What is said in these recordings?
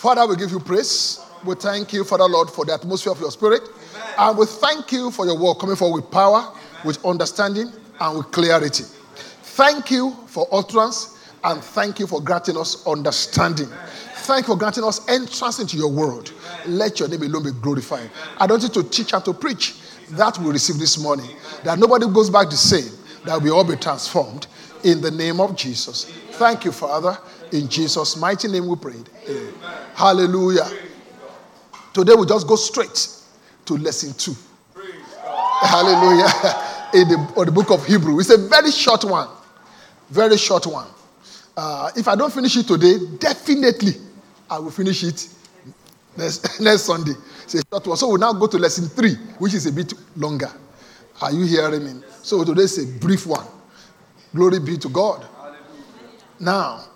Father, we give you praise. We thank you, Father Lord, for the atmosphere of your spirit. And we thank you for your word coming forward with power, with understanding, and with clarity. Thank you for utterance, and thank you for granting us understanding. Thank you for granting us entrance into your world. Let your name alone be glorified. I don't need to teach and to preach. That we receive this morning. That nobody goes back the same. That we all be transformed in the name of Jesus. Thank you, Father. In Jesus' mighty name we prayed. Amen. Hallelujah. Today we just go straight to lesson two. Hallelujah. In the, or the book of Hebrew. It's a very short one. Very short one. Uh, if I don't finish it today, definitely I will finish it next, next Sunday. It's a short one. So we'll now go to lesson three, which is a bit longer. Are you hearing me? So today's a brief one. Glory be to God. Now,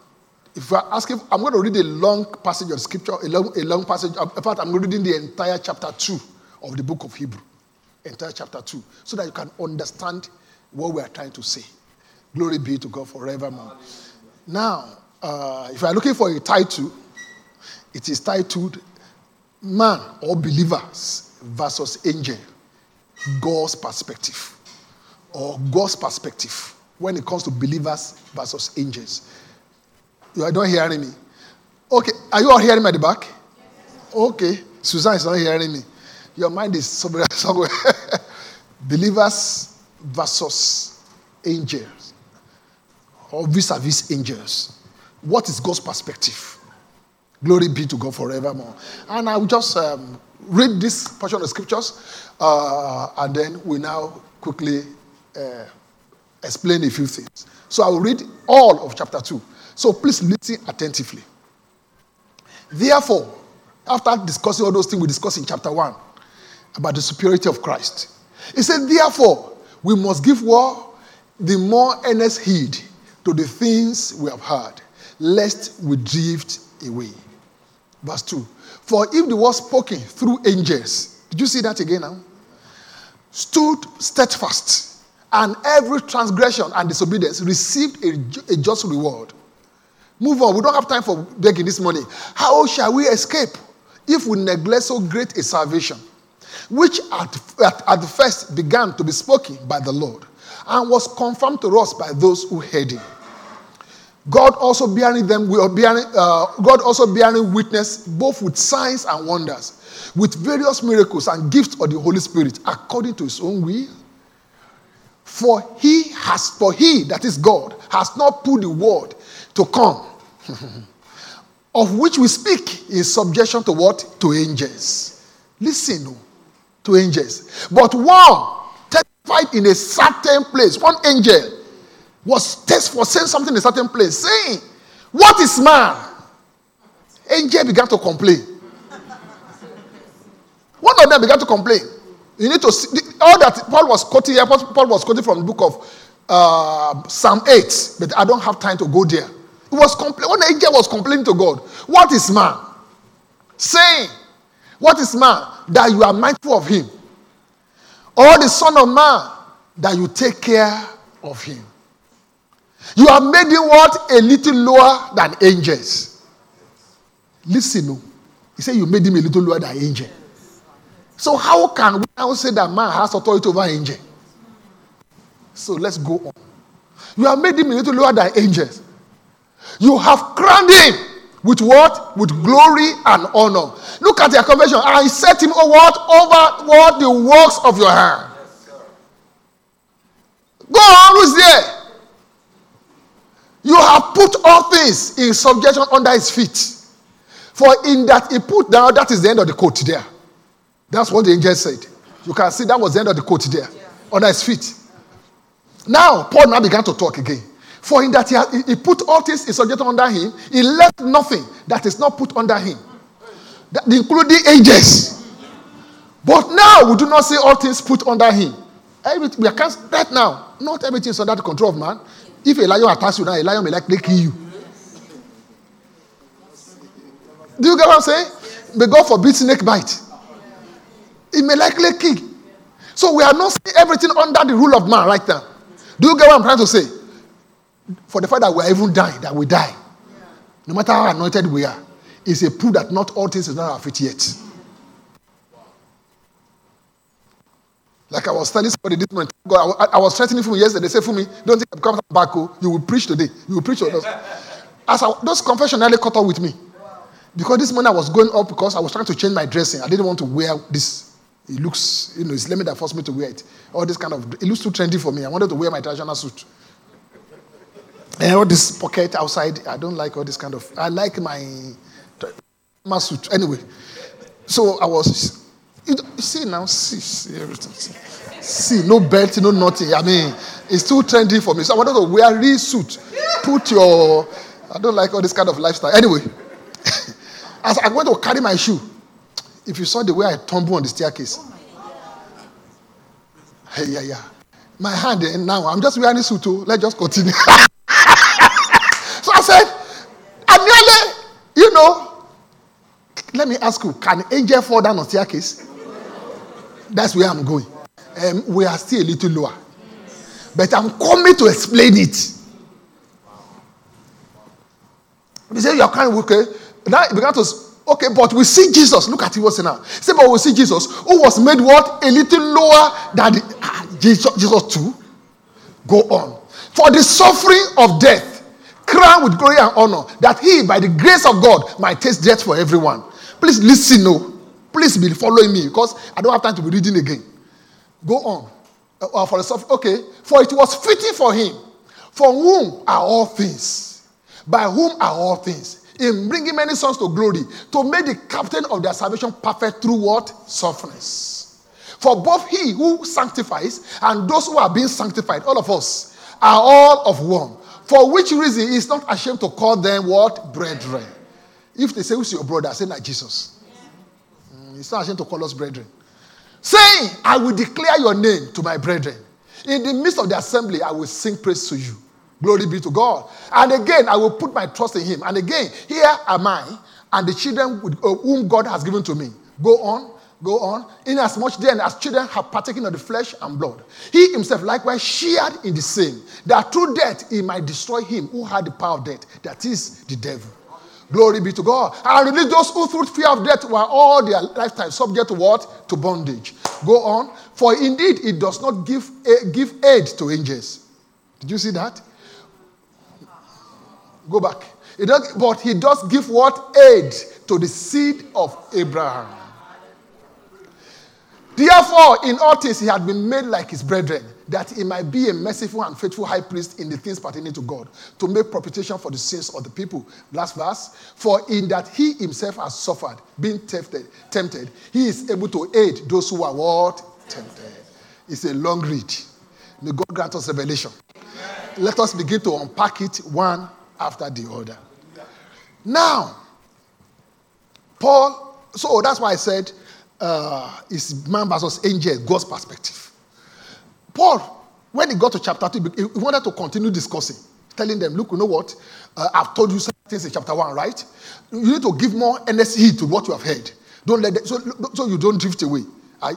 if I ask if I'm going to read a long passage of scripture, a long, a long passage. In fact, I'm reading the entire chapter two of the book of Hebrew, entire chapter two, so that you can understand what we are trying to say. Glory be to God forevermore. Now, uh, if you are looking for a title, it is titled "Man or Believers versus Angel: God's Perspective," or God's perspective when it comes to believers versus angels. You are not hearing me. Okay, are you all hearing me at the back? Okay, Suzanne is not hearing me. Your mind is somewhere. somewhere. believers versus angels, or vis-a-vis angels. What is God's perspective? Glory be to God forevermore. And I will just um, read this portion of scriptures, uh, and then we now quickly uh, explain a few things. So I will read all of chapter 2. So please listen attentively. Therefore, after discussing all those things we discussed in chapter 1 about the superiority of Christ, he said, Therefore, we must give war the more earnest heed to the things we have heard, lest we drift away. Verse 2 For if the word spoken through angels, did you see that again now? Stood steadfast, and every transgression and disobedience received a, a just reward. Move on. We don't have time for begging this morning. How shall we escape if we neglect so great a salvation, which at, at, at first began to be spoken by the Lord and was confirmed to us by those who heard him? God also bearing them, bearing, uh, God also bearing witness both with signs and wonders, with various miracles and gifts of the Holy Spirit according to his own will. For he has, for he, that is God, has not put the word to come, of which we speak in subjection to what? To angels. Listen, oh, to angels. But one testified in a certain place, one angel was test for saying something in a certain place, saying, What is man? Angel began to complain. One of them began to complain. You need to see all that Paul was quoting here. Paul was quoting from the book of uh, Psalm 8, but I don't have time to go there. He was complaining. When the angel was complaining to God, What is man? Saying, What is man? That you are mindful of him. Or the Son of Man, that you take care of him. You have made him what? A little lower than angels. Listen, no. He said you made him a little lower than angel. So how can we now say that man has authority over angel? So let's go on. You have made him a little lower than angels. You have crowned him with what? With glory and honor. Look at your conversion. I set him over what? Over what? The works of your hand. Go on, who's there? You have put all things in subjection under his feet. For in that he put down, that is the end of the quote there. That's what the angel said. You can see that was the end of the quote there. Yeah. Under his feet. Now, Paul now began to talk again. For in that he, he put all things in subjection under him, he left nothing that is not put under him, that, including angels. But now we do not say all things put under him. Everything, we can't right now. Not everything is under the control of man. If a lion attacks you now, a lion may likely kill you. Do you get what I'm saying? May God forbid snake bite. It may likely kill. So we are not seeing everything under the rule of man right now. Do you get what I'm trying to say? For the fact that we are even dying, that we die, no matter how anointed we are, is a proof that not all things is not our fit yet. Like I was telling somebody this morning, God, I, I was threatening for me yesterday. They said, for me, don't think I'm coming back. Oh, you will preach today. You will preach us. As I, those confession nearly caught up with me. Because this morning I was going up because I was trying to change my dressing. I didn't want to wear this. It looks, you know, it's lemon that forced me to wear it. All this kind of, it looks too trendy for me. I wanted to wear my traditional suit. And all this pocket outside, I don't like all this kind of, I like my, my suit. Anyway, so I was, you see now, see, see everything. See, see, no belt, no nothing. I mean, it's too trendy for me. So I wanted to wear real suit. Put your, I don't like all this kind of lifestyle. Anyway, as I went to carry my shoe, if you saw the way I tumble on the staircase, hey, yeah, yeah. My hand, and eh, now I'm just wearing a suit too. Oh. Let's just continue. I said, I nearly, you know, let me ask you, can angel fall down on staircase? That's where I'm going. Um, we are still a little lower. But I'm coming to explain it. They say, You're kind of okay. Now it began to, okay, but we see Jesus. Look at it what's now. Say, but we see Jesus who was made what? A little lower than the, ah, Jesus, Jesus too. Go on. For the suffering of death, crowned with glory and honor, that he, by the grace of God, might taste death for everyone. Please listen, no. Please be following me because I don't have time to be reading again. Go on. Uh, uh for the suffering, okay. For it was fitting for him, for whom are all things, by whom are all things in bringing many sons to glory, to make the captain of their salvation perfect through what? Sufferings. For both he who sanctifies and those who are being sanctified, all of us, are all of one. For which reason he is not ashamed to call them what? Brethren. If they say, Who's your brother? Say, like Jesus. Mm, he's not ashamed to call us brethren. Saying, I will declare your name to my brethren. In the midst of the assembly, I will sing praise to you. Glory be to God. And again, I will put my trust in him. And again, here am I and the children uh, whom God has given to me. Go on, go on. Inasmuch then as children have partaken of the flesh and blood, he himself likewise shared in the same, that through death he might destroy him who had the power of death, that is the devil. Glory be to God. And release those who through fear of death were all their lifetime subject to what? To bondage. Go on. For indeed it does not give, uh, give aid to angels. Did you see that? Go back. He does, but he does give what? Aid to the seed of Abraham. Therefore, in all things, he had been made like his brethren, that he might be a merciful and faithful high priest in the things pertaining to God, to make propitiation for the sins of the people. Last verse. For in that he himself has suffered, being tempted, tempted, he is able to aid those who are what? Tempted. It's a long read. May God grant us revelation. Let us begin to unpack it one after the other. Now, Paul, so that's why I said uh, it's man versus angel, God's perspective. Paul, when he got to chapter 2, he wanted to continue discussing, telling them, look, you know what? Uh, I've told you some things in chapter 1, right? You need to give more earnest to what you have heard. Don't let them, so, so you don't drift away. Right?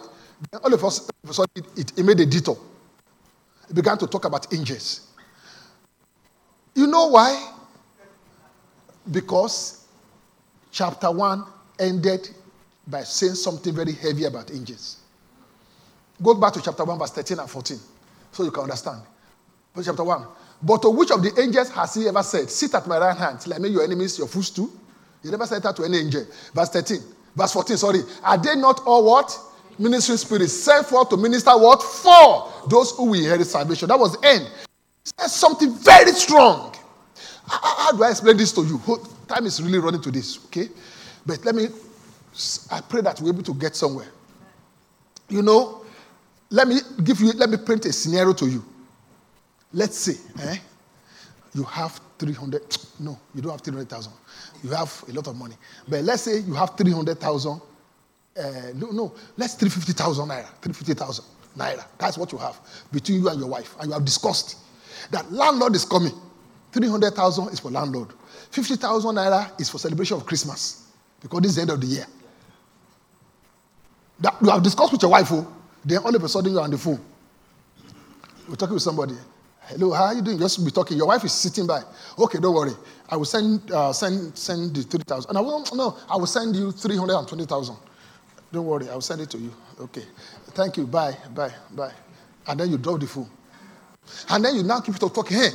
All of us, it, it, it made a detour. He began to talk about angels. You know why? Because chapter 1 ended by saying something very heavy about angels. Go back to chapter 1, verse 13 and 14, so you can understand. But chapter 1. But to which of the angels has he ever said, Sit at my right hand till I make your enemies your footstool? He never said that to any angel. Verse 13. Verse 14, sorry. Are they not all what? Ministering spirits sent forth to minister what? For those who will inherit salvation. That was the end says something very strong. How, how, do I explain this to you? Time is really running to this, okay? But let me, I pray that we're able to get somewhere. You know, let me give you, let me print a scenario to you. Let's say, eh, you have 300, no, you don't have 300,000. You have a lot of money. But let's say you have 300,000, uh, no, no, let's 350,000 naira, 350,000 naira. That's what you have between you and your wife. And you have discussed that landlord is coming. 300,000 is for landlord. 50,000 naira is for celebration of Christmas. because this is the end of the year. That you have discussed with your wife, oh, then all of a sudden you're on the phone. You're talking with somebody. Hello, how are you doing? Just be talking. Your wife is sitting by. Okay, don't worry. I will send uh, send send the three thousand. And I will no, I will send you three hundred and twenty thousand. Don't worry, I will send it to you. Okay, thank you. Bye, bye, bye. And then you drop the phone. And then you now keep talking. Hey,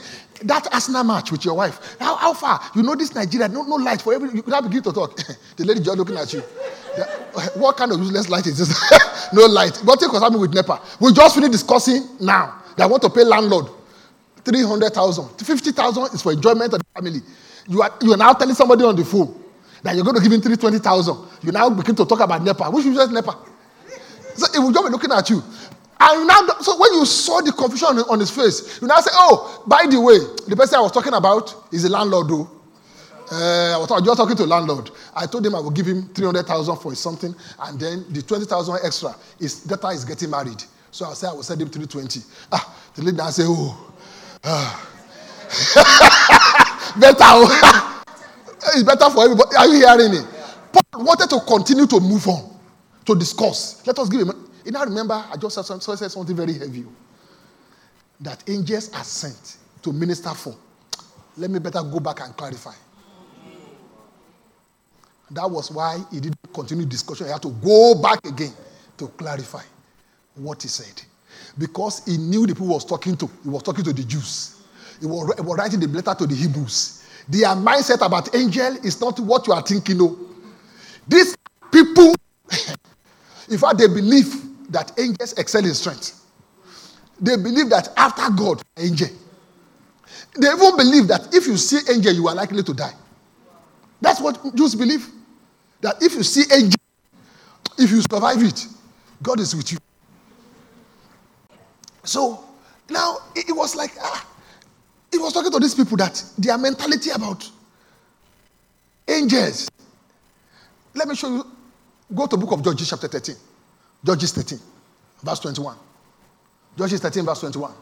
that Arsenal match with your wife. How, how far? You know this Nigeria, no, no light for every. You now begin to talk. the lady just looking at you. What kind of useless light is this? no light. What was happening with NEPA? We just finished discussing now. They want to pay landlord 300,000. 50,000 is for enjoyment of the family. You are, you are now telling somebody on the phone that you're going to give him 320,000. You now begin to talk about NEPA. Which just NEPA? So it will just be looking at you. And now, so when you saw the confusion on, on his face, you now say, Oh, by the way, the person I was talking about is a landlord, though. Uh, I was just talking to a landlord. I told him I would give him 300,000 for something, and then the 20,000 extra is that is getting married. So I said I will send him 320. Ah, the lady now say, Oh, Ah. better. Oh. it's better for everybody. Are you hearing it? Paul wanted to continue to move on, to discuss. Let us give him. You now remember, I just said, said something very heavy. That angels are sent to minister for. Let me better go back and clarify. That was why he didn't continue discussion. He had to go back again to clarify what he said because he knew the people he was talking to. He was talking to the Jews. He was, he was writing the letter to the Hebrews. Their mindset about angel is not what you are thinking. No, these people, in fact, they believe that angels excel in strength. They believe that after God, angel. They even believe that if you see angel, you are likely to die. That's what Jews believe. That if you see angel, if you survive it, God is with you. So now it, it was like, ah, he was talking to these people that their mentality about angels. Let me show you. Go to book of Judges chapter 13. Judges 13, verse 21. Judges 13, verse 21.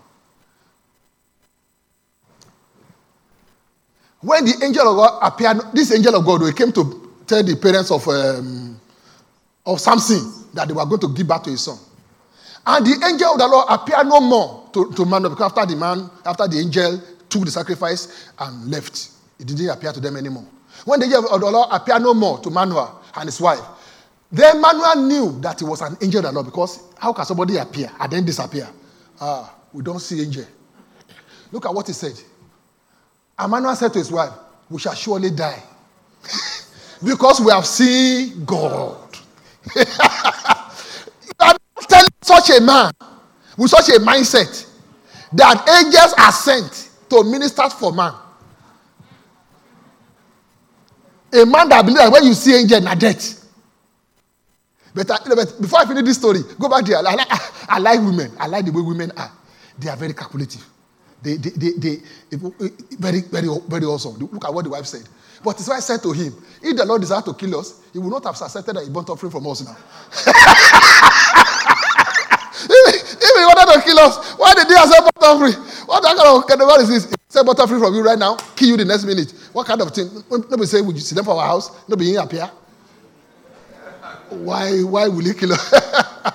When the angel of God appeared, this angel of God, he came to tell the parents of, um, of Samson that they were going to give back to his son. And the angel of the Lord appeared no more to, to man because after the man, after the angel took the sacrifice and left, it didn't appear to them anymore. When the angel of the Lord appeared no more to Manoah and his wife, then Manoah knew that it was an angel of the Lord because how can somebody appear and then disappear? Ah, we don't see angel. Look at what he said. And Manoah said to his wife, We shall surely die because we have seen God. You are not telling such a man with such a mindset that angels are sent to minister for man. A man that believes that when you see angel, na death. But, uh, I, but before I finish this story, go back there. I like, I like women. I like the way women are. They are very calculative. They, they, they, they very, very, very awesome. Look at what the wife said. But his wife said to him, If the Lord desired to kill us, he would not have accepted a burnt offering from us now. If he wanted to kill us, why did he accept butterfree? What kind of category is this? He said butterfree from you right now, kill you the next minute. What kind of thing? Nobody say, Would you sit them for our house? Nobody in here. Why, why will he kill us? uh,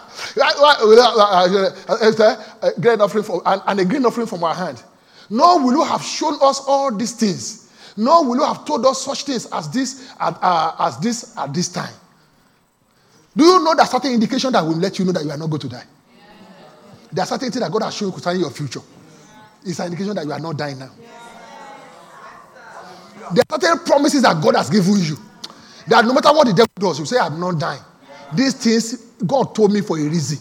uh, a grain offering from, and, and a grain offering from our hand. Nor will you have shown us all these things. Nor will you have told us such things as this at, uh, as this at this time. Do you know that certain indication that will let you know that you are not going to die? There are certain things that God has shown you concerning your future. It's an indication that you are not dying now. There are certain promises that God has given you. That no matter what the devil does, you say, I'm not dying. These things God told me for a reason.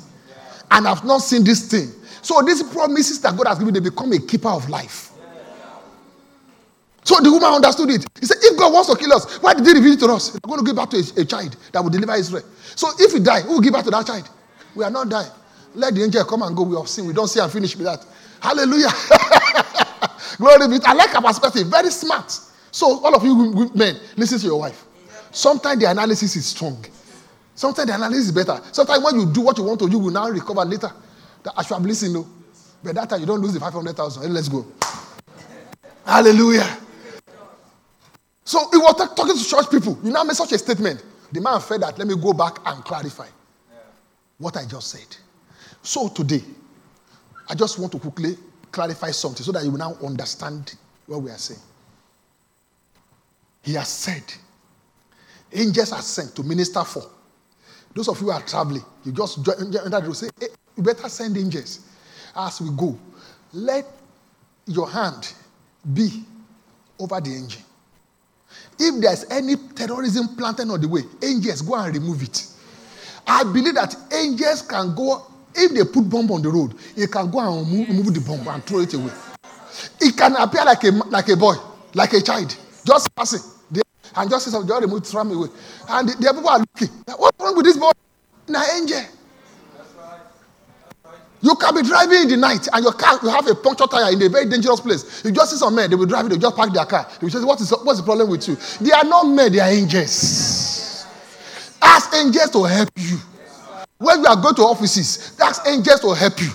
And I've not seen this thing. So these promises that God has given, they become a keeper of life. So the woman understood it. He said, if God wants to kill us, why did he reveal it to us? We're going to give back to a, a child that will deliver Israel. So if we die, who will give back to that child? We are not dying. Let the angel come and go. We have seen. We don't see and finish with that. Hallelujah. Glory be. I like her perspective. Very smart. So all of you men, listen to your wife. Sometimes the analysis is strong. Sometimes the analysis is better. Sometimes when you do what you want to, do, you will now recover later. That I should have listened, no. But that time you don't lose the 500,000. Let's go. Hallelujah. So he was talking to church people. You now make such a statement. The man felt that, let me go back and clarify what I just said. So today, I just want to quickly clarify something so that you will now understand what we are saying. He has said, angels are sent to minister for. Those of you who are traveling, you just join the say, hey, you better send angels as we go. Let your hand be over the engine. If there's any terrorism planted on the way, angels go and remove it. I believe that angels can go, if they put bomb on the road, it can go and remove, remove the bomb and throw it away. It can appear like a, like a boy, like a child, just passing. And just of something, just remove, throw me away. And the, the people are looking, what's wrong with this boy? An angel. You can be driving in the night and your car, you have a puncture tire in a very dangerous place. You just see some men, they will drive they will just park their car. They will say, what is, what's the problem with you? They are not men, they are angels. Ask angels to help you. When you are going to offices, ask angels to help you.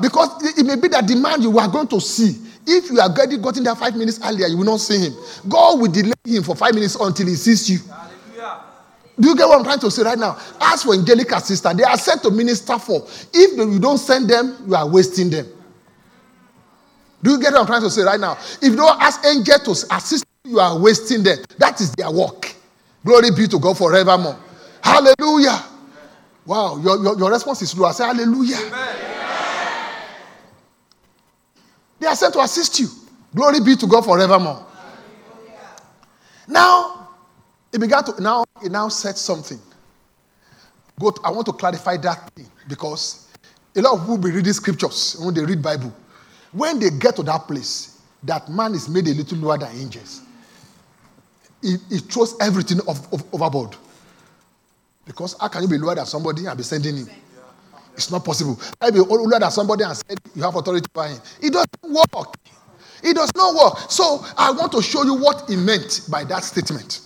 Because it may be that the man you are going to see, if you are getting gotten there five minutes earlier, you will not see him. God will delay him for five minutes until he sees you. Do you get what I'm trying to say right now? As for angelic assistants, they are sent to minister for. If you don't send them, you are wasting them. Do you get what I'm trying to say right now? If you don't ask angels to assist you, you are wasting them. That is their work. Glory be to God forevermore. Hallelujah. Wow, your, your, your response is low. I say hallelujah. They are sent to assist you. Glory be to God forevermore. Now, it began to now it now said something. Go to, I want to clarify that thing because a lot of people be reading scriptures when they read Bible. When they get to that place, that man is made a little lower than angels. He, it throws everything off, off, overboard. Because how can you be lower than somebody and be sending him? It's not possible. I be lower than somebody and said you have authority over him. It doesn't work. It does not work. So I want to show you what he meant by that statement.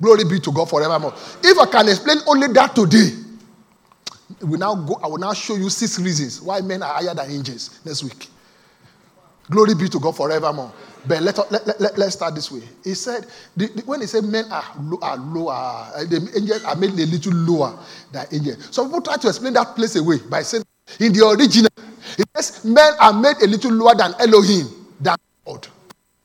Glory be to God forevermore. If I can explain only that today, we now go, I will now show you six reasons why men are higher than angels next week. Glory be to God forevermore. But let, let, let, let, us start this way. He said, the, the, when he said men are, low, are lower, uh, the angels are made a little lower than angels. Some people try to explain that place away by saying, in the original, it says men are made a little lower than Elohim, than God.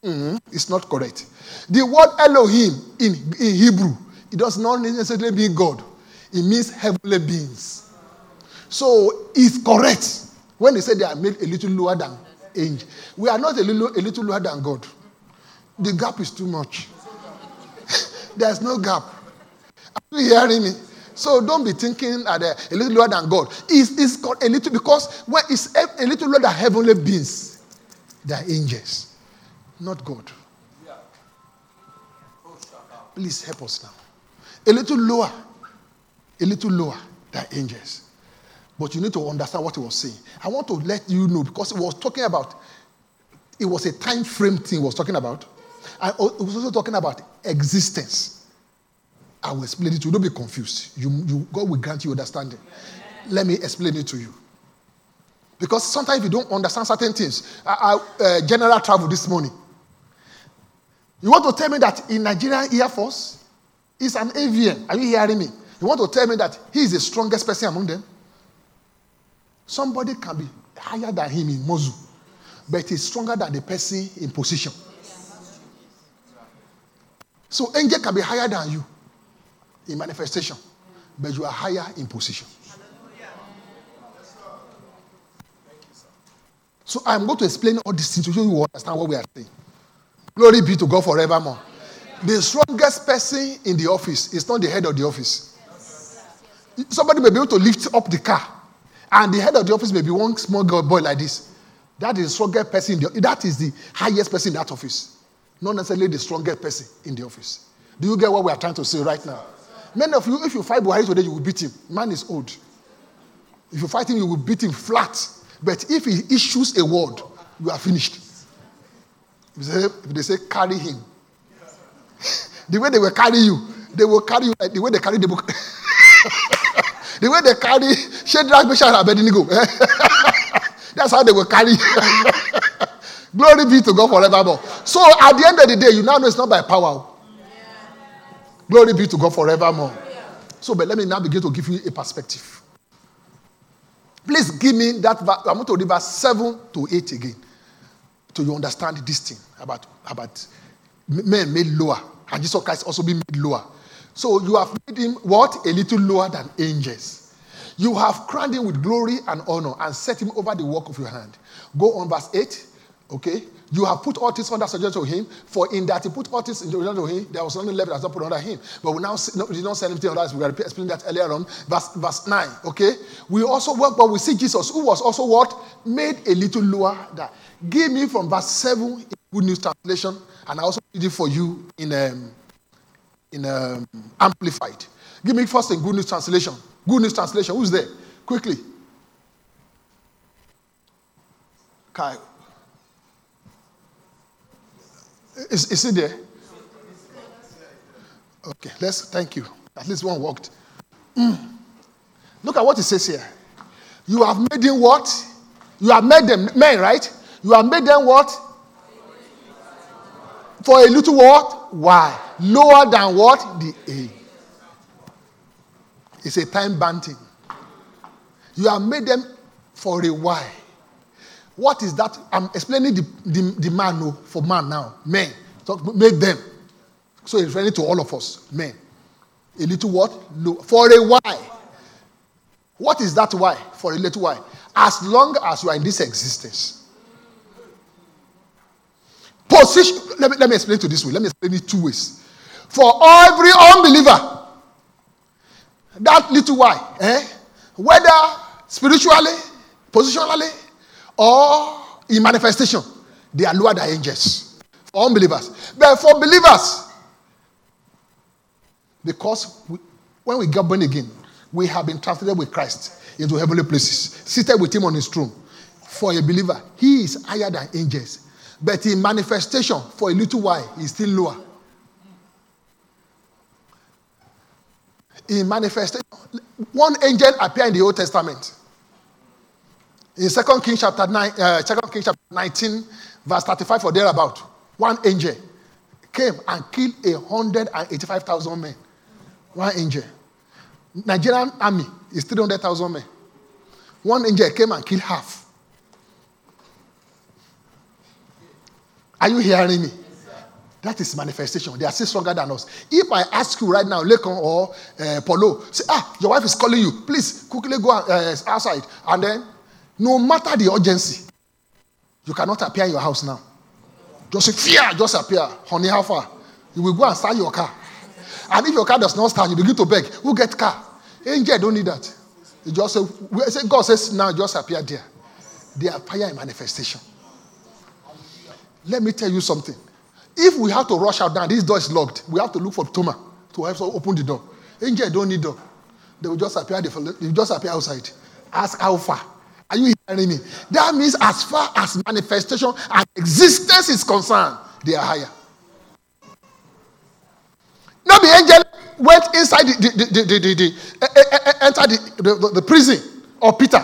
Mm-hmm. It's not correct. The word Elohim in, in Hebrew, it does not necessarily mean God. It means heavenly beings. So it's correct when they say they are made a little lower than We are not a little, a little lower than God. The gap is too much. There's no gap. Are you hearing me? So don't be thinking that uh, a little lower than God. It's, it's called a little because when it's a little lower than heavenly beings, they are angels, not God. Please help us now. A little lower, a little lower than angels. But you need to understand what he was saying. I want to let you know because he was talking about, it was a time frame thing he was talking about. And it was also talking about existence. I will explain it to you. Don't be confused. You, you, God will grant you understanding. Let me explain it to you. Because sometimes you don't understand certain things. I, I uh, general travel this morning. You want to tell me that in Nigerian Air Force, he's an avian. Are you hearing me? You want to tell me that he is the strongest person among them? Somebody can be higher than him in Mozu, but he's stronger than the person in position. So angel can be higher than you in manifestation, but you are higher in position. So I'm going to explain all things to you. You understand what we are saying. Glory be to God forevermore. The strongest person in the office is not the head of the office. Somebody may be able to lift up the car, and the head of the office may be one small girl boy like this. That is the strongest person. The, that is the highest person in that office, not necessarily the strongest person in the office. Do you get what we are trying to say right now? Many of you, if you fight Buhari today, you will beat him. Man is old. If you fight him, you will beat him flat. But if he issues a word, you are finished. If they say, if they say carry him, the way they will carry you, they will carry you like the way they carry the book. the way they carry Shadrach, Meshach, and Abednego. That's how they will carry. Glory be to God forevermore. So at the end of the day, you now know it's not by power. Glory be to God forevermore. So, but let me now begin to give you a perspective. Please give me that. I'm going to read verse 7 to 8 again. So you understand this thing about, about men made lower. And Jesus Christ also being made lower. So you have made him what? A little lower than angels. You have crowned him with glory and honor and set him over the work of your hand. Go on, verse 8. Okay? You have put all things under subjection to him, for in that he put all things under subjection to him, there was nothing left that was not put under him. But we now see, we did not say anything on that. We were explaining that earlier on. Verse, verse 9. Okay? We also work, but we see Jesus, who was also what? Made a little lower. That give me from verse 7 in Good News Translation, and I also read it for you in um, in um, amplified. Give me first in Good News Translation. Good News Translation. Who's there? Quickly. Kai. Is, is it there? Okay, let's thank you. At least one worked. Mm. Look at what it says here. You have made him what? You have made them men, right? You have made them what? For a little what? Why? Lower than what? The A. It's a time bound thing. You have made them for a why. What is that? I'm explaining the, the, the man no, for man now. Men. So make them. So it's referring to all of us, men. A little what? Low. For a why. What is that why? For a little why. As long as you are in this existence. Position. Let me, let me explain to this way. Let me explain it two ways. For every unbeliever, that little why, eh? whether spiritually, positionally, or in manifestation, they are lower than angels. For unbelievers. But for believers, because we, when we get born again, we have been translated with Christ into heavenly places, seated with him on his throne. For a believer, he is higher than angels. But in manifestation, for a little while, he's still lower. In manifestation, one angel appeared in the Old Testament. In 2 Kings chapter 9, uh, 2 Kings chapter 19, verse 35 or thereabout, one angel came and killed a 185,000 men. One angel. Nigerian army is 300,000 men. One angel came and killed half. Are you hearing me? That is manifestation. They are still stronger than us. If I ask you right now, Lekon or uh, Polo, say, ah, your wife is calling you. Please quickly go uh, outside. And then, no matter the urgency, you cannot appear in your house now. Just fear, just appear. Honey, how far? You will go and start your car. And if your car does not start, you begin to beg. Who get car? Angel don't need that. You just say, say God says, now just appear there. They appear in manifestation. Let me tell you something. If we have to rush out now, this door is locked. We have to look for Toma to help us open the door. Angel don't need door. They will just appear. They will just appear outside. Ask how far. Are you hearing me? That means as far as manifestation and existence is concerned, they are higher. Now the angel went inside the, the, the, the, the, eh, eh, eh, entered the, the, the, the prison of Peter.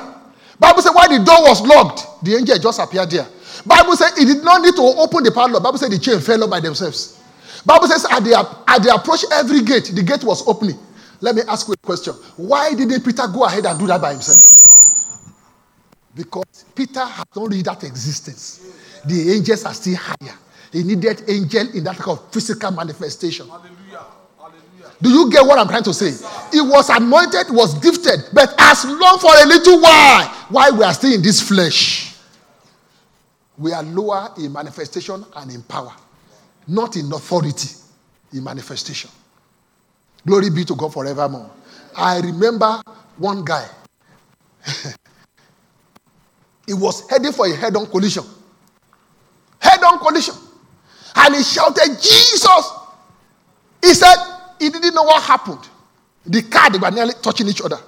Bible said while the door was locked, the angel just appeared there. Bible said he did not need to open the padlock. Bible said the chain fell up by themselves. Bible says at the, at the approach every gate, the gate was opening. Let me ask you a question. Why didn't Peter go ahead and do that by himself? Because Peter had not reached that existence. The angels are still higher. He needed angel in that kind of physical manifestation. Do you get what I'm trying to say? He was anointed, was gifted, but as long for a little while, while we are still in this flesh, we are lower in manifestation and in power, not in authority, in manifestation. Glory be to God forevermore. I remember one guy. he was heading for a head-on collision. Head-on collision. And he shouted, Jesus! He said he didn't know what happened. The car, they were nearly touching each other.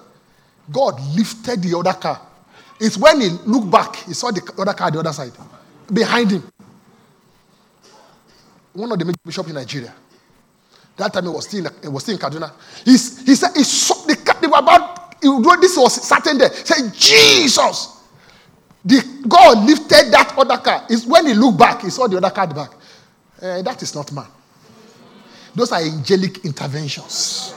God lifted the other car. It's when he looked back, he saw the other car the other side, behind him. One of the major bishops in Nigeria. That time he was still in, he was still in Kaduna. He said he saw the they were about, he, this was certain there. He said, Jesus! The God lifted that other car. It's when he looked back, he saw the other car the back. Eh, that is not man. Those are angelic interventions.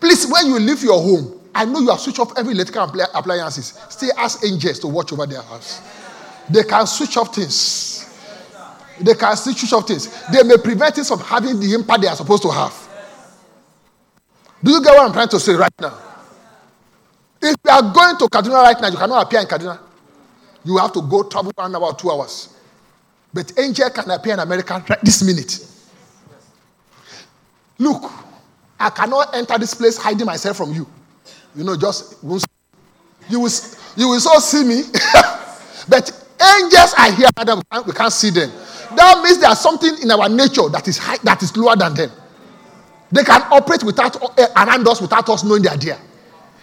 Please, when you leave your home, I know you have switched off every electrical appliances. Still ask angels to watch over their house. They can switch off things. They can switch off things. They may prevent it from having the impact they are supposed to have. Do you get what I'm trying to say right now? If you are going to Kaduna right now, you cannot appear in Kaduna. You have to go travel one hour, two hours. But angel can appear in America right this minute. Look, I cannot enter this place hiding myself from you. You know, just you will you will so see me. but angels are here, can't, we can't see them. That means there's something in our nature that is high, that is lower than them. They can operate without uh, around us without us knowing they are there.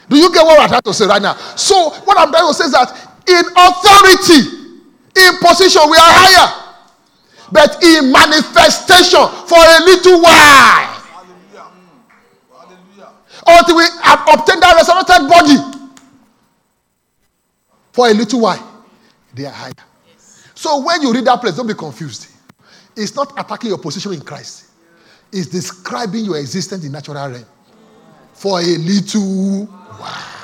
Do you get what I'm trying to say right now? So what I'm trying to say is that in authority, in position, we are higher. But in manifestation for a little while. Until we have obtained that resurrected body. For a little while, they are higher. So when you read that place, don't be confused. It's not attacking your position in Christ. It's describing your existence in natural realm. For a little while.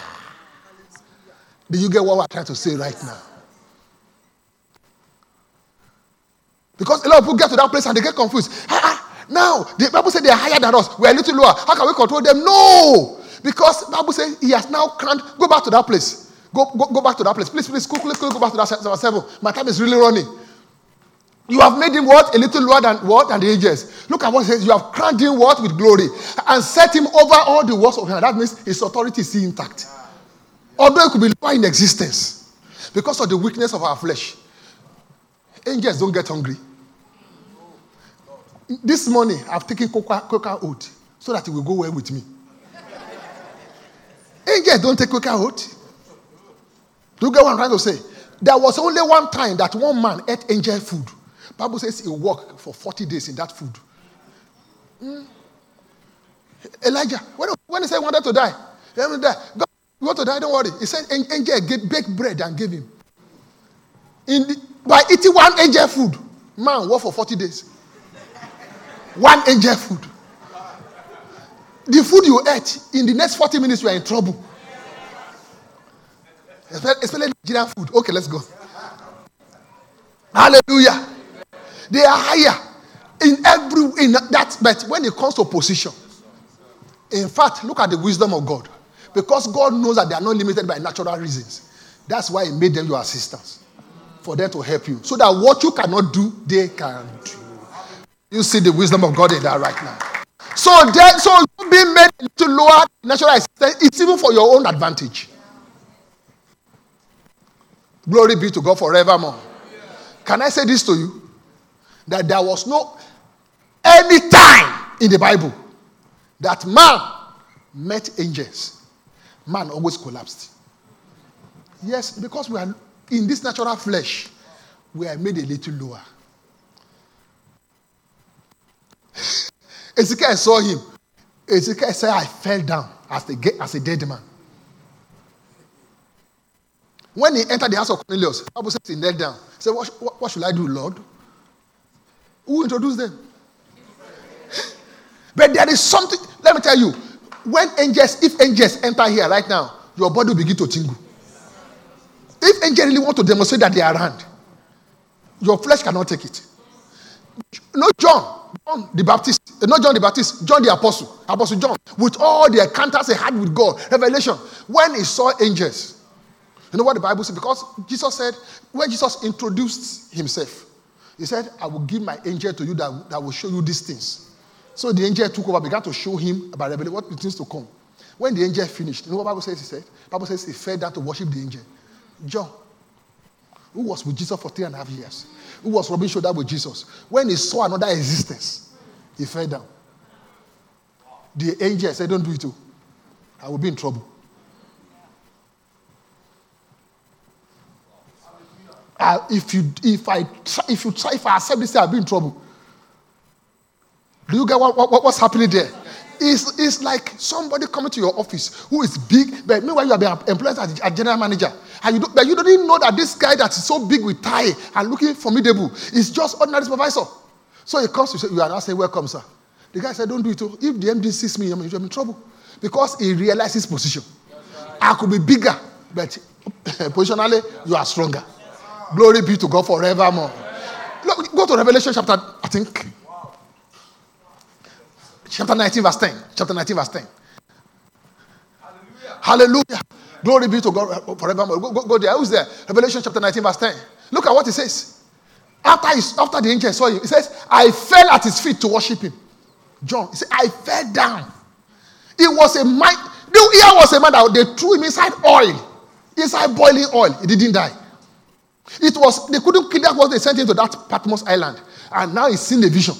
Do you get what we're trying to say right now? Because a lot of people get to that place and they get confused. Ah, ah, now, the Bible said they are higher than us. We're a little lower. How can we control them? No! Because the Bible says he has now crowned. Go back to that place. Go, go, go back to that place. Please, please, quickly, quickly go back to that se- number seven. My time is really running. You have made him what? A little lower than what? Than the angels. Look at what it says. You have crowned him what? With glory. And set him over all the works of heaven. That means his authority is intact. Although it could be lower in existence. Because of the weakness of our flesh. Angels don't get hungry. This morning, I've taken coca, coca oat so that it will go well with me. Angels don't take coca oat. You get what I'm trying to say? There was only one time that one man ate angel food. Bible says he walked for 40 days in that food. Hmm. Elijah, when, when he said he wanted to die, he wanted to die. God, you want to die? Don't worry. He said an- angel gave, baked bread and gave him. In the, by eating one angel food, man walked for 40 days. One angel food. The food you ate, in the next 40 minutes, you are in trouble. Espe- Especially Nigerian food. Okay, let's go. Hallelujah. They are higher in every in that, but when it comes to position, in fact, look at the wisdom of God. Because God knows that they are not limited by natural reasons. That's why He made them your assistants. For them to help you. So that what you cannot do, they can do. You see the wisdom of God in that right now. So then, so being made to lower natural assistance, it's even for your own advantage. Glory be to God forevermore. Can I say this to you? That there was no any time in the Bible that man met angels. Man always collapsed. Yes, because we are in this natural flesh, we are made a little lower. Ezekiel saw him. Ezekiel said, I fell down as a, as a dead man. When he entered the house of Cornelius, the Bible says he knelt down. He said, what, what, what should I do, Lord? Who introduced them? but there is something, let me tell you, when angels, if angels enter here right now, your body will begin to tingle. If angels really want to demonstrate that they are around, your flesh cannot take it. No, John, John the Baptist, eh, not John the Baptist, John the Apostle, Apostle John, with all the encounters he had with God, revelation, when he saw angels, you know what the Bible says? Because Jesus said, when Jesus introduced himself, he said, I will give my angel to you that, that will show you these things. So the angel took over, began to show him about revelation, what is to come. When the angel finished, you know what Bible says he said? Bible says he fell down to worship the angel. John, who was with Jesus for three and a half years, who was rubbing shoulder with Jesus, when he saw another existence, he fell down. The angel said, Don't do it too. I will be in trouble. If you if I try, if you try if I accept this, I'll be in trouble. Do you get what, what, what's happening there? It's, it's like somebody coming to your office who is big, but meanwhile you are being employed as a general manager. And you don't, but you don't even know that this guy that is so big with tie and looking formidable is just ordinary supervisor. So he comes to say, You are now saying, Welcome, sir. The guy said, Don't do it. oh. If the MD sees me, I'm in trouble. Because he realizes his position. I could be bigger, but positionally, you are stronger. Glory be to God forevermore. Look, go to Revelation chapter, I think, chapter 19, verse 10. Chapter 19, verse 10. Hallelujah. Glory be to God forevermore. Go, go, go there. Who's there? Revelation chapter 19, verse 10. Look at what it says. After, his, after the angel saw him, he says, I fell at his feet to worship him. John, he said, I fell down. It was a man, the was a man that they threw him inside oil, inside boiling oil. He didn't die. It was, they couldn't kill that was they sent him to that Patmos island. And now he's seen a vision.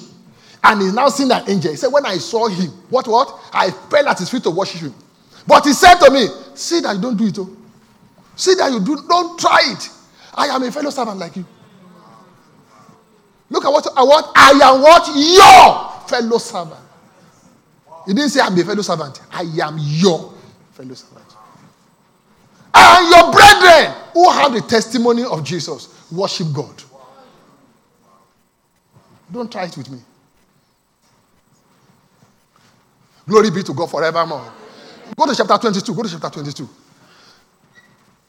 And he's now seen that angel. He said, When I saw him, what, what? I fell at his feet to worship him. But he said to me, See that you don't do it. Oh. See that you do, don't try it. I am a fellow servant like you. Look at what I want. I am what? Your fellow servant. He didn't say I'm a fellow servant. I am your fellow servant. And your brethren who have the testimony of Jesus worship God. Don't try it with me. Glory be to God forevermore. Go to chapter 22. Go to chapter 22.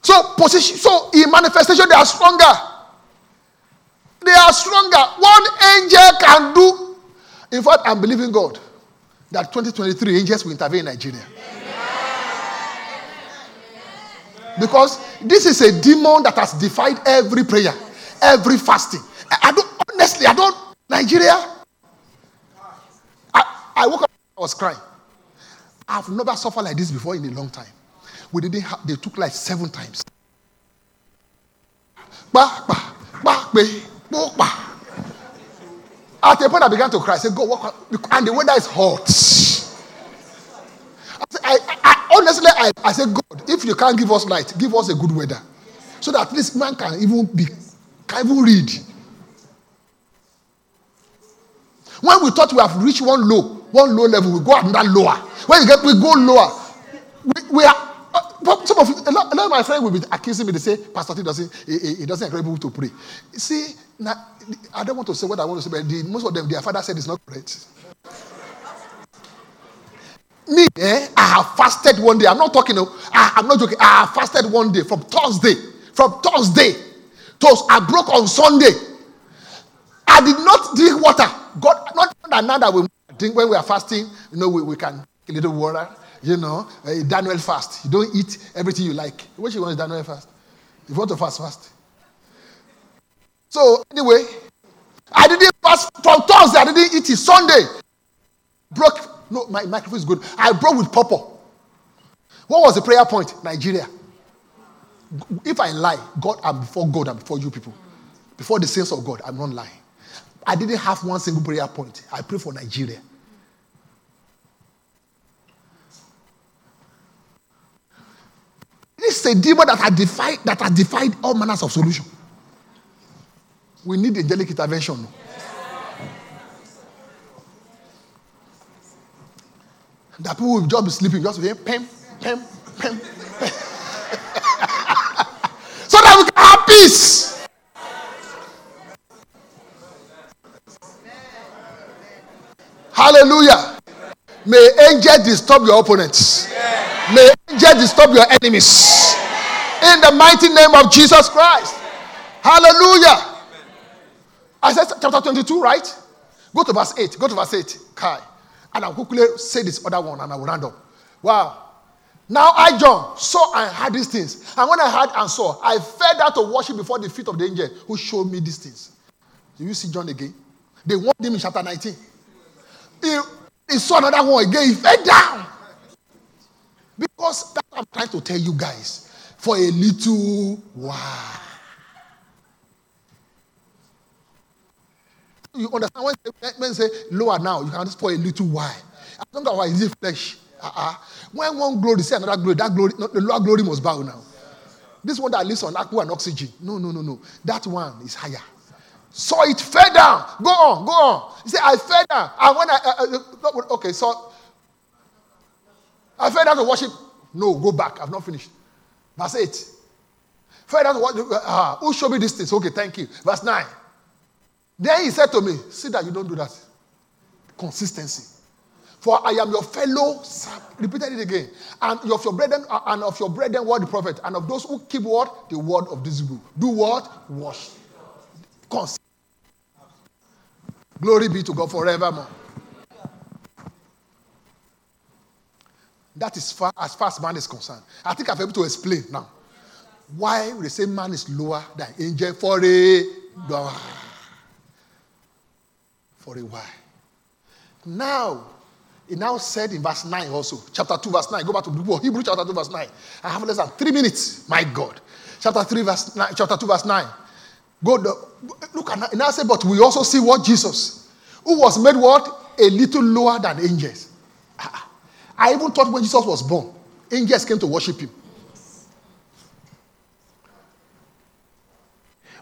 So, position, so in manifestation, they are stronger. They are stronger. One angel can do. In fact, I'm believing God that 2023 angels will intervene in Nigeria. Because this is a demon that has defied every prayer, every fasting. I don't honestly, I don't Nigeria. I, I woke up, I was crying. I've never suffered like this before in a long time. We didn't have, they took like seven times. At a point, I began to cry. I said, God, what, and the weather is hot. I, said, I, I honestly, I, I said, God, if you can't give us light, give us a good weather, so that this man can even be, can even read. When we thought we have reached one low, one low level, we go another lower. When you get, we go lower. We, we are. uh, some of a lot, a lot of my friends will be accusing me. They say, Pastor T doesn't, he, he- doesn't encourage to pray. See, now, I don't want to say what I want to say, but the, most of them, their father said it's not correct. Me, eh, I have fasted one day. I'm not talking, I, I'm not joking. I have fasted one day from Thursday. From Thursday. To, I broke on Sunday. I did not drink water. God, not that we drink when we are fasting, you know, we, we can a little water. You know, uh, Daniel fast. You don't eat everything you like. What you want is Daniel fast? If you want to fast, fast. So anyway, I didn't fast from Thursday. I didn't eat it. Sunday broke. No, my microphone is good. I broke with purple. What was the prayer point? Nigeria. If I lie, God, I'm before God, I'm before you people. Before the saints of God, I'm not lying. I didn't have one single prayer point. I pray for Nigeria. This is a demon that has defied that has defied all manners of solution. We need angelic intervention. That people will just be sleeping, just be pem, pem, pem, pem. so that we can have peace. Hallelujah. May angels disturb your opponents. May angels disturb your enemies. In the mighty name of Jesus Christ. Hallelujah. I said chapter 22, right? Go to verse 8. Go to verse 8. Kai. And I'll quickly say this other one and I will round up. Wow. Now I, John, saw and heard these things. And when I heard and saw, I fell down to worship before the feet of the angel who showed me these things. Do you see John again? They warned him in chapter 19. He, he saw another one again. He fell down. Because that I'm trying to tell you guys. For a little while. You understand when when say lower now, you can just for a little while. As long as our is flesh. Uh-uh. When one glory see another glory, that glory, the lower glory must bow now. This one that lives on aqua and oxygen. No, no, no, no. That one is higher. Saw it fell down. Go on, go on. He said, I fell down. And when I, uh, uh, okay, so I fell down to worship. No, go back. I've not finished. Verse 8. Fell down to worship. Uh, who showed me these things? Okay, thank you. Verse 9. Then he said to me, See that you don't do that. Consistency. For I am your fellow, servant. repeated it again, and of your brethren, uh, and of your brethren, what the prophet, and of those who keep what the word of this book. Do what? Wash. Cons- Glory be to God forevermore. That is far as far as man is concerned. I think I've able to explain now why the same man is lower than angel for a for a while. Now, it now said in verse 9 also, chapter 2, verse 9. Go back to Hebrew chapter 2, verse 9. I have less than three minutes. My God. Chapter 3, verse 9, chapter 2, verse 9. Go look at now say, but we also see what Jesus, who was made what? A little lower than angels. Ah, ah. I even thought when Jesus was born, angels came to worship him.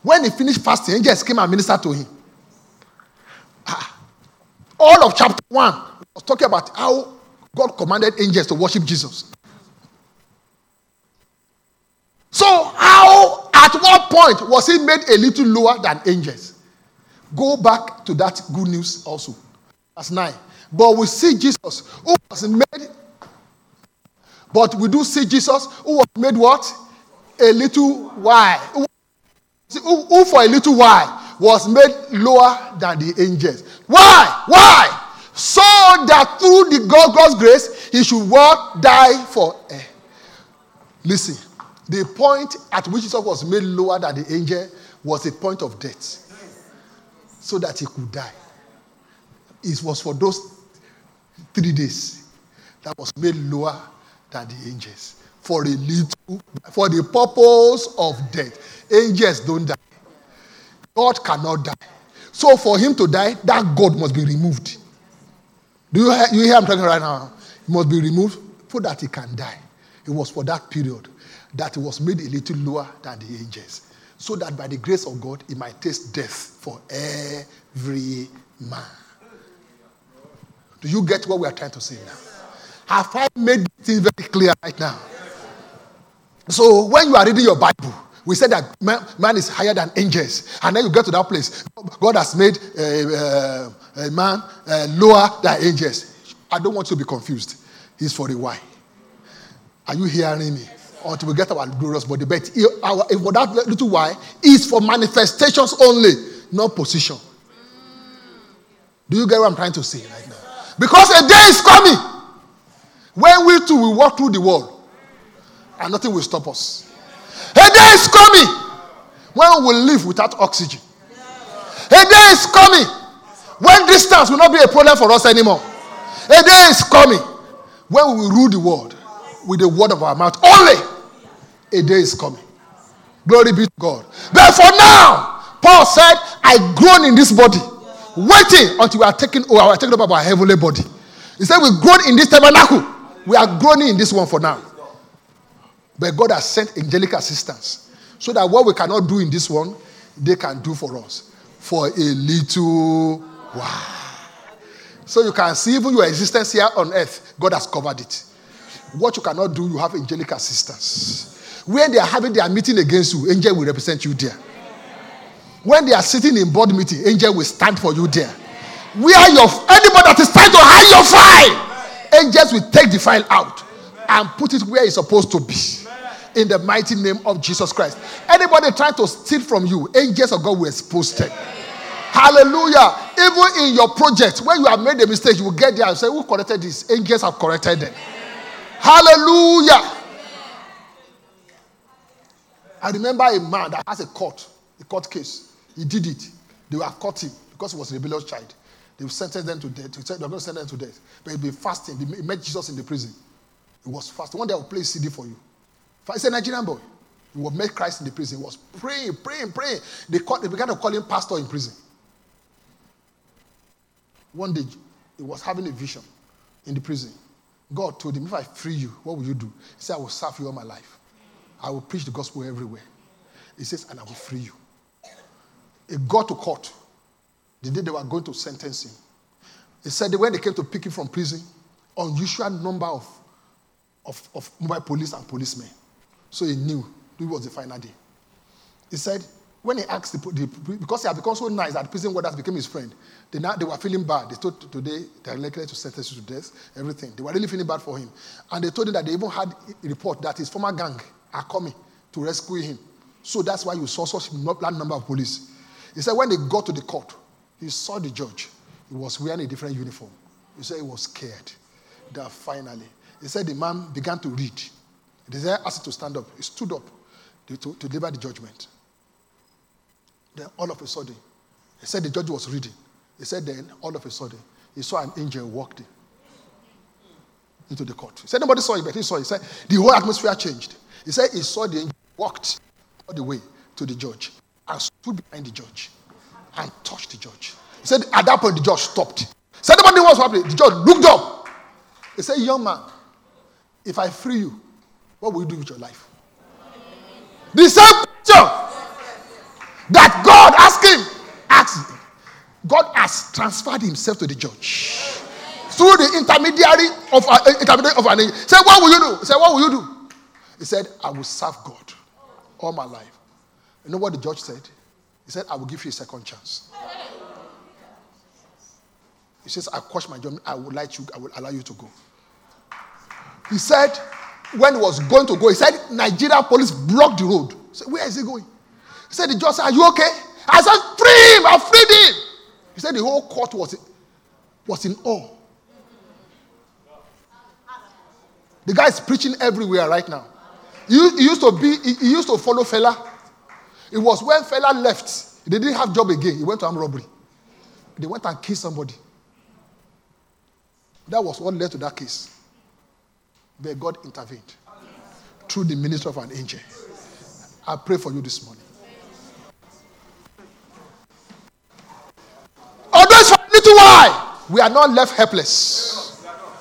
When he finished fasting, angels came and ministered to him. All of chapter 1 was talking about how God commanded angels to worship Jesus. So, how, at what point was he made a little lower than angels? Go back to that good news also. That's 9. But we see Jesus who was made, but we do see Jesus who was made what? A little why. Who, who for a little while was made lower than the angels. Why? Why? So that through the God's grace, he should what? Die for. Eh. Listen, the point at which Jesus was made lower than the angel was a point of death. So that he could die. It was for those three days that was made lower than the angels for a little for the purpose of death angels don't die god cannot die so for him to die that god must be removed do you hear, you hear i'm talking right now he must be removed so that he can die it was for that period that he was made a little lower than the angels so that by the grace of god he might taste death for every man do you get what we are trying to say now? Have I made things very clear right now? So when you are reading your Bible, we said that man, man, is higher than angels. And then you get to that place. God has made a, a, a man uh, lower than angels. I don't want you to be confused. He's for the why. Are you hearing me? Until we get our glorious body. But our, for that little why is for manifestations only, not position. Do you get what I'm trying to say right now? Because a day is coming when we too will walk through the wall and nothing will stop us. A day is coming when we will live without oxygen. A day is coming when distance will not be a problem for us anymore. A day is coming when we will rule the world with the word of our mouth only. A day is coming. Glory be to God. But for now, Paul said, I groan in this body waiting until we are taken over, we by our heavenly body. He said, We've grown in this tabernacle. We are groaning in this one for now. But God has sent angelic assistance so that what we cannot do in this one, they can do for us for a little while. So you can see even your existence here on earth, God has covered it. What you cannot do, you have angelic assistance. When they are having their meeting against you, angel will represent you there. When they are sitting in board meeting, angel will stand for you there. Where your anybody that is trying to hide your file, angels will take the file out and put it where it's supposed to be. In the mighty name of Jesus Christ. Anybody trying to steal from you, angels of God will expose them. Hallelujah. Even in your project, when you have made a mistake, you will get there and say, Who corrected this? Angels have corrected them. Hallelujah. I remember a man that has a court, a court case. He did it. They were caught him because he was a rebellious child. They sentenced them to death. They were going to send them to death. But he'd been fasting. He met Jesus in the prison. He was fasting. One day I will play a CD for you. He's a Nigerian boy. He was met Christ in the prison. He was praying, praying, praying. They, called, they began to call him pastor in prison. One day, he was having a vision in the prison. God told him, If I free you, what will you do? He said, I will serve you all my life. I will preach the gospel everywhere. He says, and I will free you. He got to court the day they were going to sentence him. He said that when they came to pick him from prison, unusual number of, of, of mobile police and policemen. So he knew it was the final day. He said, when he asked the, the because he had become so nice that prison warders became his friend, they, now, they were feeling bad. They told today they are likely to sentence you to death, everything. They were really feeling bad for him. And they told him that they even had a report that his former gang are coming to rescue him. So that's why you saw such a large number of police. He said when they got to the court, he saw the judge. He was wearing a different uniform. He said he was scared. That finally, he said the man began to read. They said, asked him to stand up. He stood up to, to, deliver the judgment. Then all of a sudden, he said the judge was reading. He said then, all of a sudden, he saw an angel walked in, into the court. He said nobody saw it, but he saw. He said the whole atmosphere changed. He said he saw the angel walked all the way to the judge and stood behind the judge and touched the judge. He said at that point the judge stopped. He said nobody was happening. The judge looked up. He said, young man, if I free you, what will you do with your life? The same question that God asked him. Asked, God has transferred himself to the judge through the intermediary of, uh, intermediary of an angel. Say, what will you do? Said, what will you do? He said, I will serve God all my life. You know what the judge said? He said, I will give you a second chance. He says, I quash my judgment. I will let you, I will allow you to go. He said, when he was going to go, he said, Nigeria police blocked the road. He said, Where is he going? He said, The judge said, Are you okay? I said, Free him, I freed him. He said, The whole court was, was in awe. The guy is preaching everywhere right now. He, he used to be, he, he, used to follow Fela. It was when Fela left, he didn't have job again. He went to armed robbery. They went and killed somebody. That was what led to that case. But God intervened through the ministry of an angel. I pray for you this morning. It's for a little while, we are not left helpless. We are not.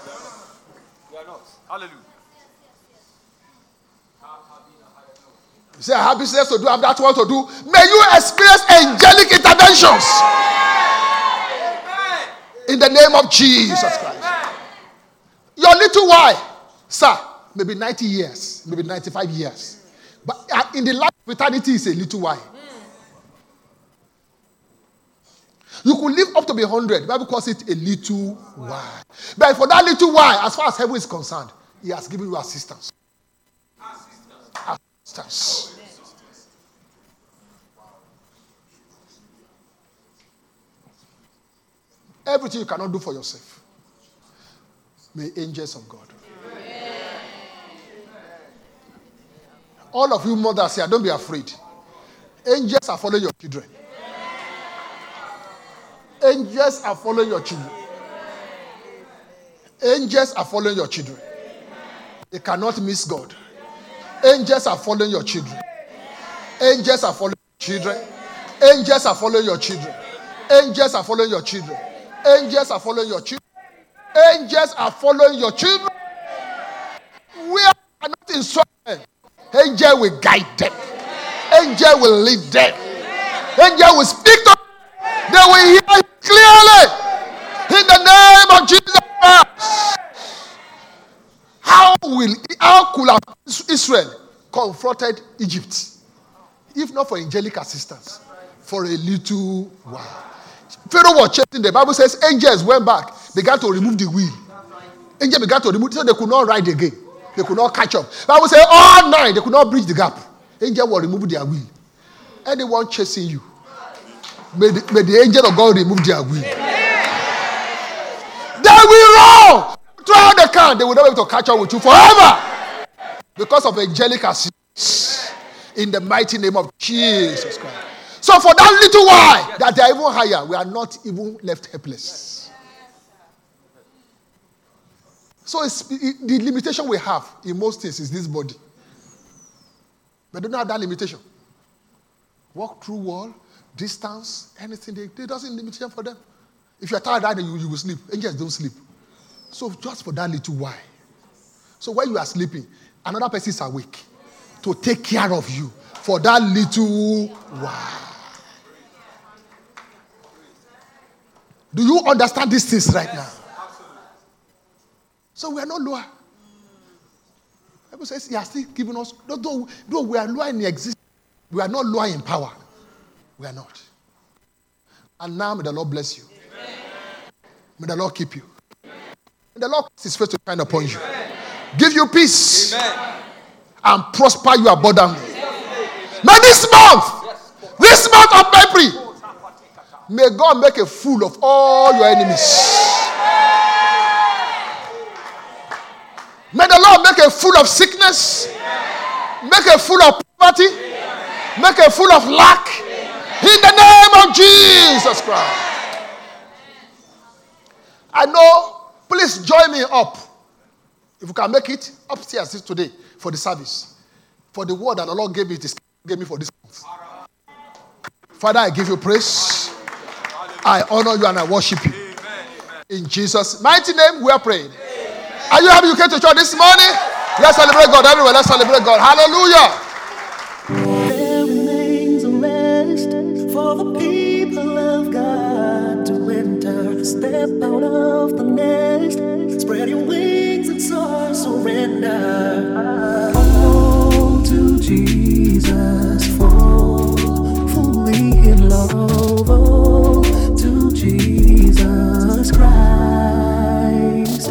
We are not. Hallelujah. You say, I have business to do, I have that one to do. May you experience angelic interventions. In the name of Jesus Christ. Your little while Sir, maybe 90 years, maybe 95 years. But uh, in the life of eternity, is a little while. You could live up to be 100. The Bible calls it a little while. But for that little while, as far as heaven is concerned, He has given you. Assistance. assistance. Everything you cannot do for yourself. May angels of God All of you mothers here, don't be afraid. Angels are following your children. Angels are following your children. Angels are following your children. They cannot miss God. Angels are following your children. Angels are following your children. Angels are following your children. Angels are following your children. Angels are following your children. Angels are following your children. We are not instructed. Angel will guide them. Angel will lead them. Angel will speak to them. They will hear clearly. In the name of Jesus Christ. How will how could have Israel confronted Egypt if not for angelic assistance for a little while? Pharaoh was chasing the Bible says angels went back, began to remove the wheel. Angel began to remove, so they could not ride again. They could not catch up. I Bible say all night they could not bridge the gap. Angel will remove their wheel. Anyone chasing you, may the, may the angel of God remove their wheel. They will run. Try the can. They will not be able to catch up with you forever. Because of angelic assistance. In the mighty name of Jesus Christ. So for that little while that they are even higher, we are not even left helpless. So it, the limitation we have in most things is this body. But they don't have that limitation. Walk through wall, distance, anything. They, they doesn't limitation for them. If you're tired, you, you will sleep. Angels don't sleep. So just for that little while. So while you are sleeping, another person is awake to take care of you for that little while. Do you understand these things right now? So we are not lower. Bible says he has still given us, though, though we are lower in existence, we are not lower in power. We are not. And now may the Lord bless you. May the Lord keep you. May the Lord cause his face to shine upon you. Give you peace. And prosper you abundantly. May this month, this month of April, may God make a fool of all your enemies. May the Lord make a fool of sickness, make a fool of poverty, make a fool of lack. In the name of Jesus Christ. I know, please join me up. If you can make it upstairs today for the service. For the word that the Lord gave me, this gave me for this month. Father, I give you praise. I honor you and I worship you. In Jesus' mighty name, we are praying. Are you happy you came to church this morning? Let's celebrate God everywhere. Let's celebrate God. Hallelujah. Step out of the nest, spread your wings and soar, surrender. Fall to Jesus, fall fully in love. Oh, to Jesus Christ.